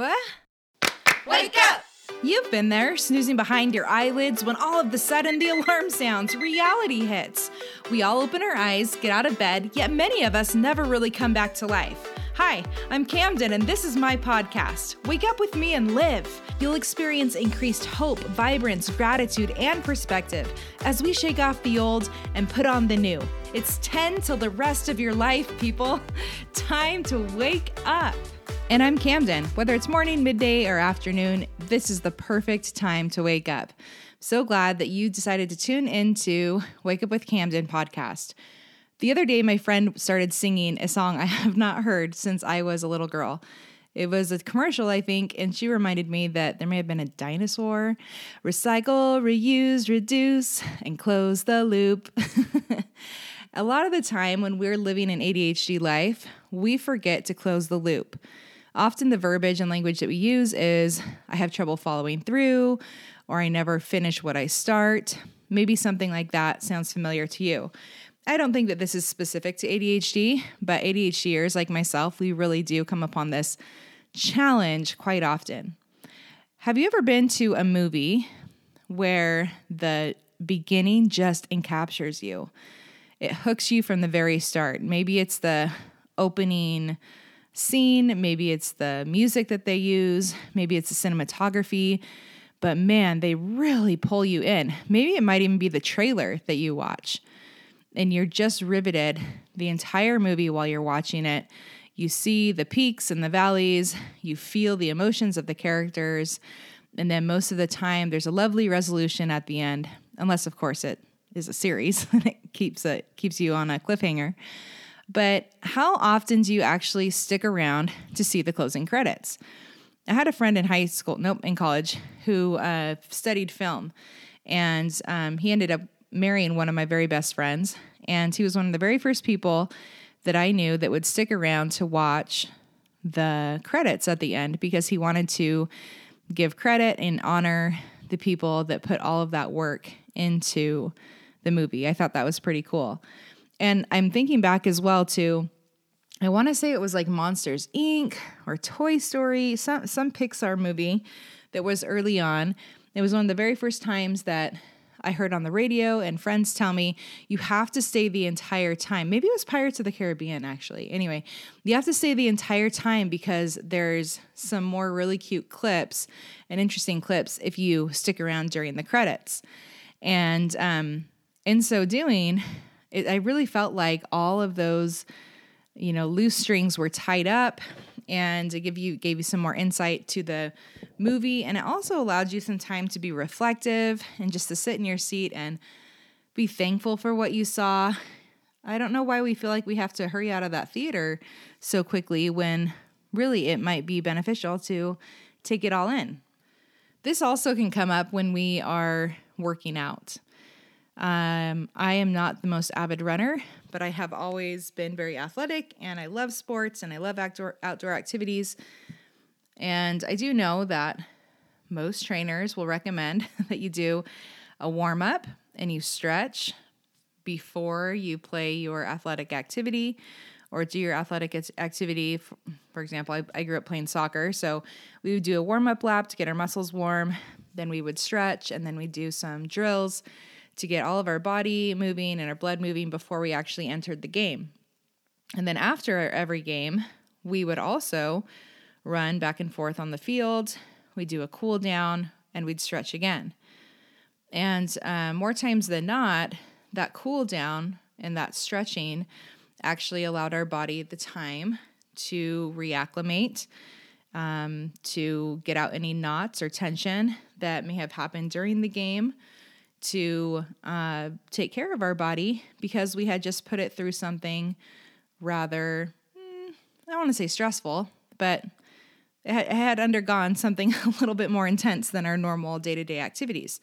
What? Wake up! You've been there, snoozing behind your eyelids when all of a sudden the alarm sounds, reality hits. We all open our eyes, get out of bed, yet many of us never really come back to life. Hi, I'm Camden, and this is my podcast. Wake up with me and live. You'll experience increased hope, vibrance, gratitude, and perspective as we shake off the old and put on the new. It's 10 till the rest of your life, people. Time to wake up. And I'm Camden. Whether it's morning, midday, or afternoon, this is the perfect time to wake up. So glad that you decided to tune into Wake Up with Camden podcast. The other day, my friend started singing a song I have not heard since I was a little girl. It was a commercial, I think, and she reminded me that there may have been a dinosaur. Recycle, reuse, reduce, and close the loop. a lot of the time when we're living an ADHD life, we forget to close the loop. Often the verbiage and language that we use is I have trouble following through, or I never finish what I start. Maybe something like that sounds familiar to you. I don't think that this is specific to ADHD, but ADHDers like myself, we really do come upon this challenge quite often. Have you ever been to a movie where the beginning just encaptures you? It hooks you from the very start. Maybe it's the opening scene, maybe it's the music that they use, maybe it's the cinematography, but man, they really pull you in. Maybe it might even be the trailer that you watch, and you're just riveted the entire movie while you're watching it. You see the peaks and the valleys, you feel the emotions of the characters, and then most of the time there's a lovely resolution at the end, unless of course it is a series and it keeps it keeps you on a cliffhanger. But how often do you actually stick around to see the closing credits? I had a friend in high school, nope, in college, who uh, studied film, and um, he ended up marrying one of my very best friends. And he was one of the very first people that I knew that would stick around to watch the credits at the end because he wanted to give credit and honor the people that put all of that work into the movie. I thought that was pretty cool. And I'm thinking back as well to I want to say it was like Monsters Inc. or Toy Story, some some Pixar movie that was early on. It was one of the very first times that I heard on the radio and friends tell me you have to stay the entire time. Maybe it was Pirates of the Caribbean actually. Anyway, you have to stay the entire time because there's some more really cute clips and interesting clips if you stick around during the credits. And um, in so doing, it, I really felt like all of those, you know, loose strings were tied up and it give you gave you some more insight to the movie and it also allowed you some time to be reflective and just to sit in your seat and be thankful for what you saw. I don't know why we feel like we have to hurry out of that theater so quickly when really it might be beneficial to take it all in. This also can come up when we are working out. Um, I am not the most avid runner, but I have always been very athletic and I love sports and I love outdoor outdoor activities. And I do know that most trainers will recommend that you do a warm up and you stretch before you play your athletic activity or do your athletic activity. For example, I, I grew up playing soccer, so we would do a warm up lap to get our muscles warm. Then we would stretch and then we do some drills to get all of our body moving and our blood moving before we actually entered the game. And then after every game, we would also run back and forth on the field. We'd do a cool down and we'd stretch again. And uh, more times than not, that cool down and that stretching actually allowed our body the time to reacclimate, um, to get out any knots or tension that may have happened during the game, to uh, take care of our body because we had just put it through something rather, mm, I want to say stressful, but it had undergone something a little bit more intense than our normal day to day activities.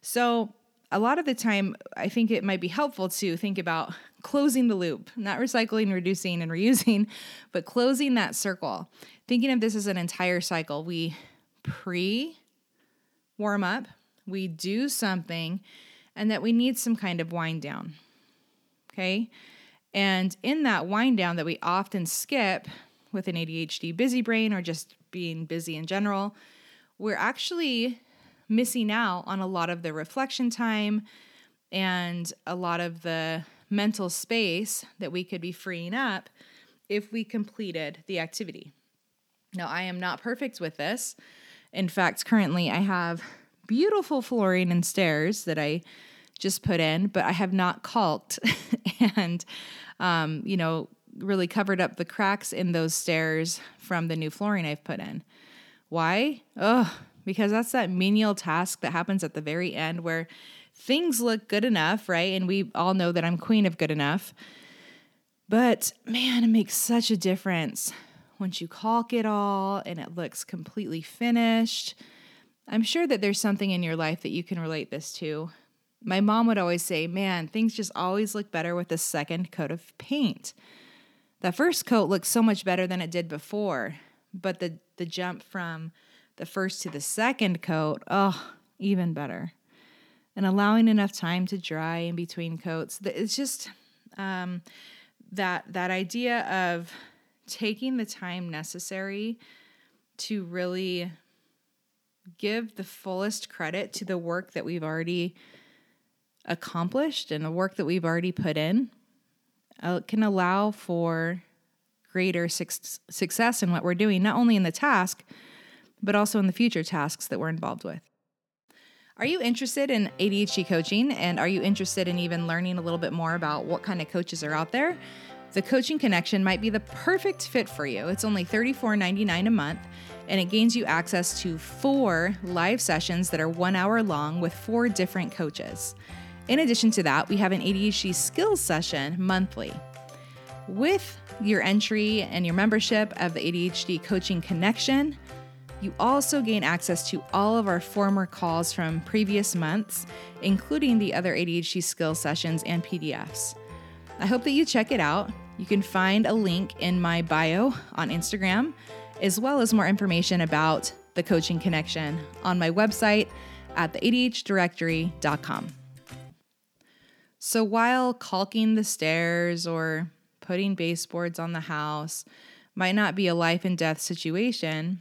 So, a lot of the time, I think it might be helpful to think about closing the loop, not recycling, reducing, and reusing, but closing that circle. Thinking of this as an entire cycle. We pre warm up, we do something, and that we need some kind of wind down. Okay. And in that wind down that we often skip with an ADHD busy brain or just being busy in general, we're actually missing out on a lot of the reflection time and a lot of the mental space that we could be freeing up if we completed the activity. Now, I am not perfect with this. In fact, currently I have beautiful flooring and stairs that I just put in, but I have not caulked and, um, you know, really covered up the cracks in those stairs from the new flooring I've put in. Why? Oh, because that's that menial task that happens at the very end where things look good enough, right? And we all know that I'm queen of good enough. But man, it makes such a difference once you caulk it all and it looks completely finished. I'm sure that there's something in your life that you can relate this to. My mom would always say, Man, things just always look better with a second coat of paint. The first coat looks so much better than it did before, but the, the jump from the first to the second coat, oh, even better. And allowing enough time to dry in between coats. It's just um, that that idea of taking the time necessary to really give the fullest credit to the work that we've already accomplished and the work that we've already put in uh, can allow for greater su- success in what we're doing, not only in the task, but also in the future tasks that we're involved with. Are you interested in ADHD coaching and are you interested in even learning a little bit more about what kind of coaches are out there? The Coaching Connection might be the perfect fit for you. It's only $34.99 a month, and it gains you access to four live sessions that are one hour long with four different coaches. In addition to that, we have an ADHD skills session monthly. With your entry and your membership of the ADHD Coaching Connection, you also gain access to all of our former calls from previous months, including the other ADHD skills sessions and PDFs. I hope that you check it out. You can find a link in my bio on Instagram, as well as more information about the Coaching Connection on my website at theadhdirectory.com. So while caulking the stairs or putting baseboards on the house might not be a life and death situation,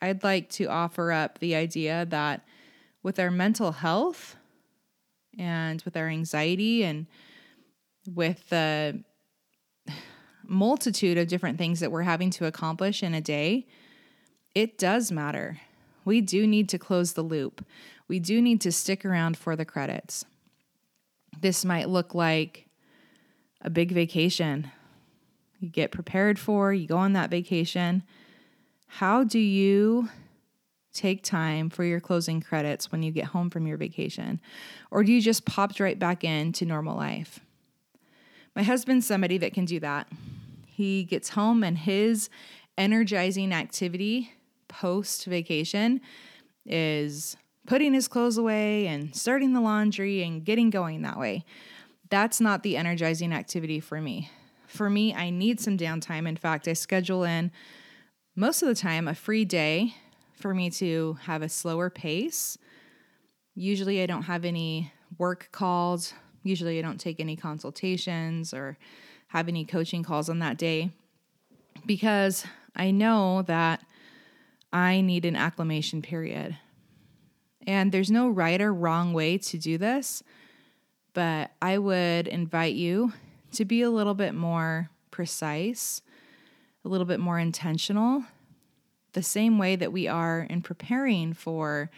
I'd like to offer up the idea that with our mental health and with our anxiety and with the multitude of different things that we're having to accomplish in a day, it does matter. We do need to close the loop. We do need to stick around for the credits. This might look like a big vacation. You get prepared for, you go on that vacation. How do you take time for your closing credits when you get home from your vacation? Or do you just popped right back into normal life? My husband's somebody that can do that. He gets home and his energizing activity post vacation is putting his clothes away and starting the laundry and getting going that way. That's not the energizing activity for me. For me, I need some downtime. In fact, I schedule in most of the time a free day for me to have a slower pace. Usually, I don't have any work calls Usually, I don't take any consultations or have any coaching calls on that day because I know that I need an acclimation period. And there's no right or wrong way to do this, but I would invite you to be a little bit more precise, a little bit more intentional, the same way that we are in preparing for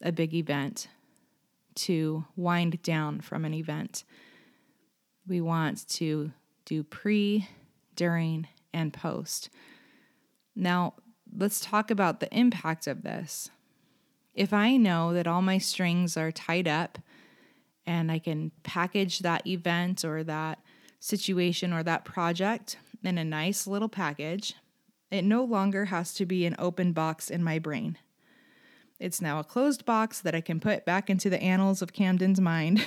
a big event to wind down from an event. We want to do pre, during, and post. Now, let's talk about the impact of this. If I know that all my strings are tied up and I can package that event or that situation or that project in a nice little package, it no longer has to be an open box in my brain. It's now a closed box that I can put back into the annals of Camden's mind.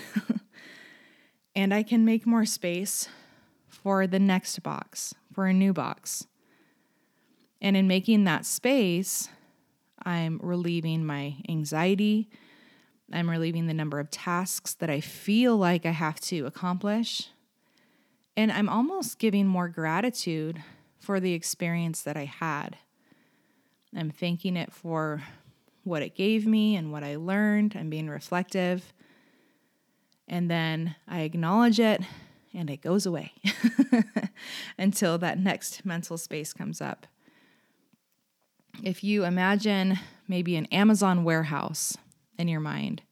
and I can make more space for the next box, for a new box. And in making that space, I'm relieving my anxiety. I'm relieving the number of tasks that I feel like I have to accomplish. And I'm almost giving more gratitude for the experience that I had. I'm thanking it for what it gave me and what I learned. I'm being reflective. And then I acknowledge it and it goes away until that next mental space comes up. If you imagine maybe an Amazon warehouse in your mind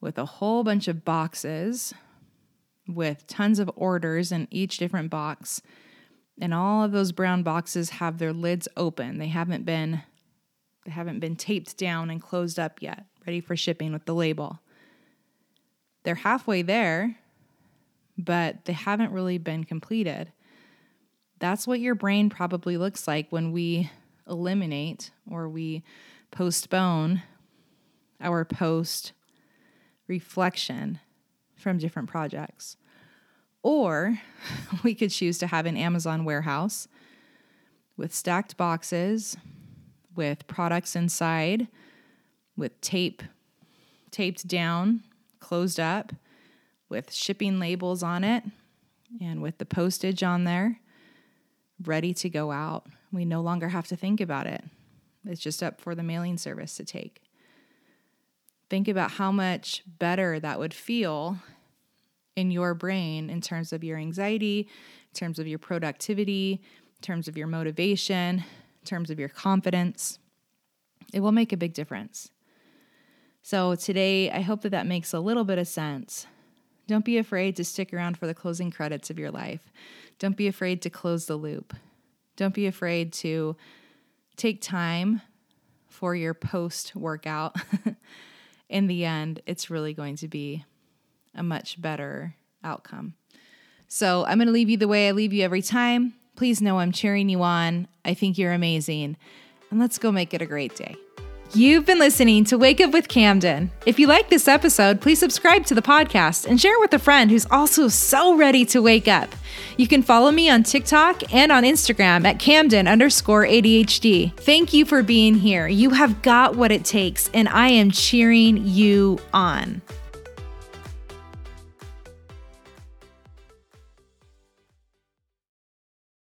with a whole bunch of boxes with tons of orders in each different box, and all of those brown boxes have their lids open. They haven't been they haven't been taped down and closed up yet, ready for shipping with the label. They're halfway there, but they haven't really been completed. That's what your brain probably looks like when we eliminate or we postpone our post reflection from different projects. Or we could choose to have an Amazon warehouse with stacked boxes, with products inside, with tape taped down, closed up, with shipping labels on it, and with the postage on there, ready to go out. We no longer have to think about it. It's just up for the mailing service to take. Think about how much better that would feel in your brain in terms of your anxiety, in terms of your productivity, in terms of your motivation, in terms of your confidence. It will make a big difference. So, today, I hope that that makes a little bit of sense. Don't be afraid to stick around for the closing credits of your life. Don't be afraid to close the loop. Don't be afraid to take time for your post workout. In the end, it's really going to be a much better outcome. So I'm going to leave you the way I leave you every time. Please know I'm cheering you on. I think you're amazing. And let's go make it a great day. You've been listening to Wake Up with Camden. If you like this episode, please subscribe to the podcast and share it with a friend who's also so ready to wake up. You can follow me on TikTok and on Instagram at Camden underscore ADHD. Thank you for being here. You have got what it takes, and I am cheering you on.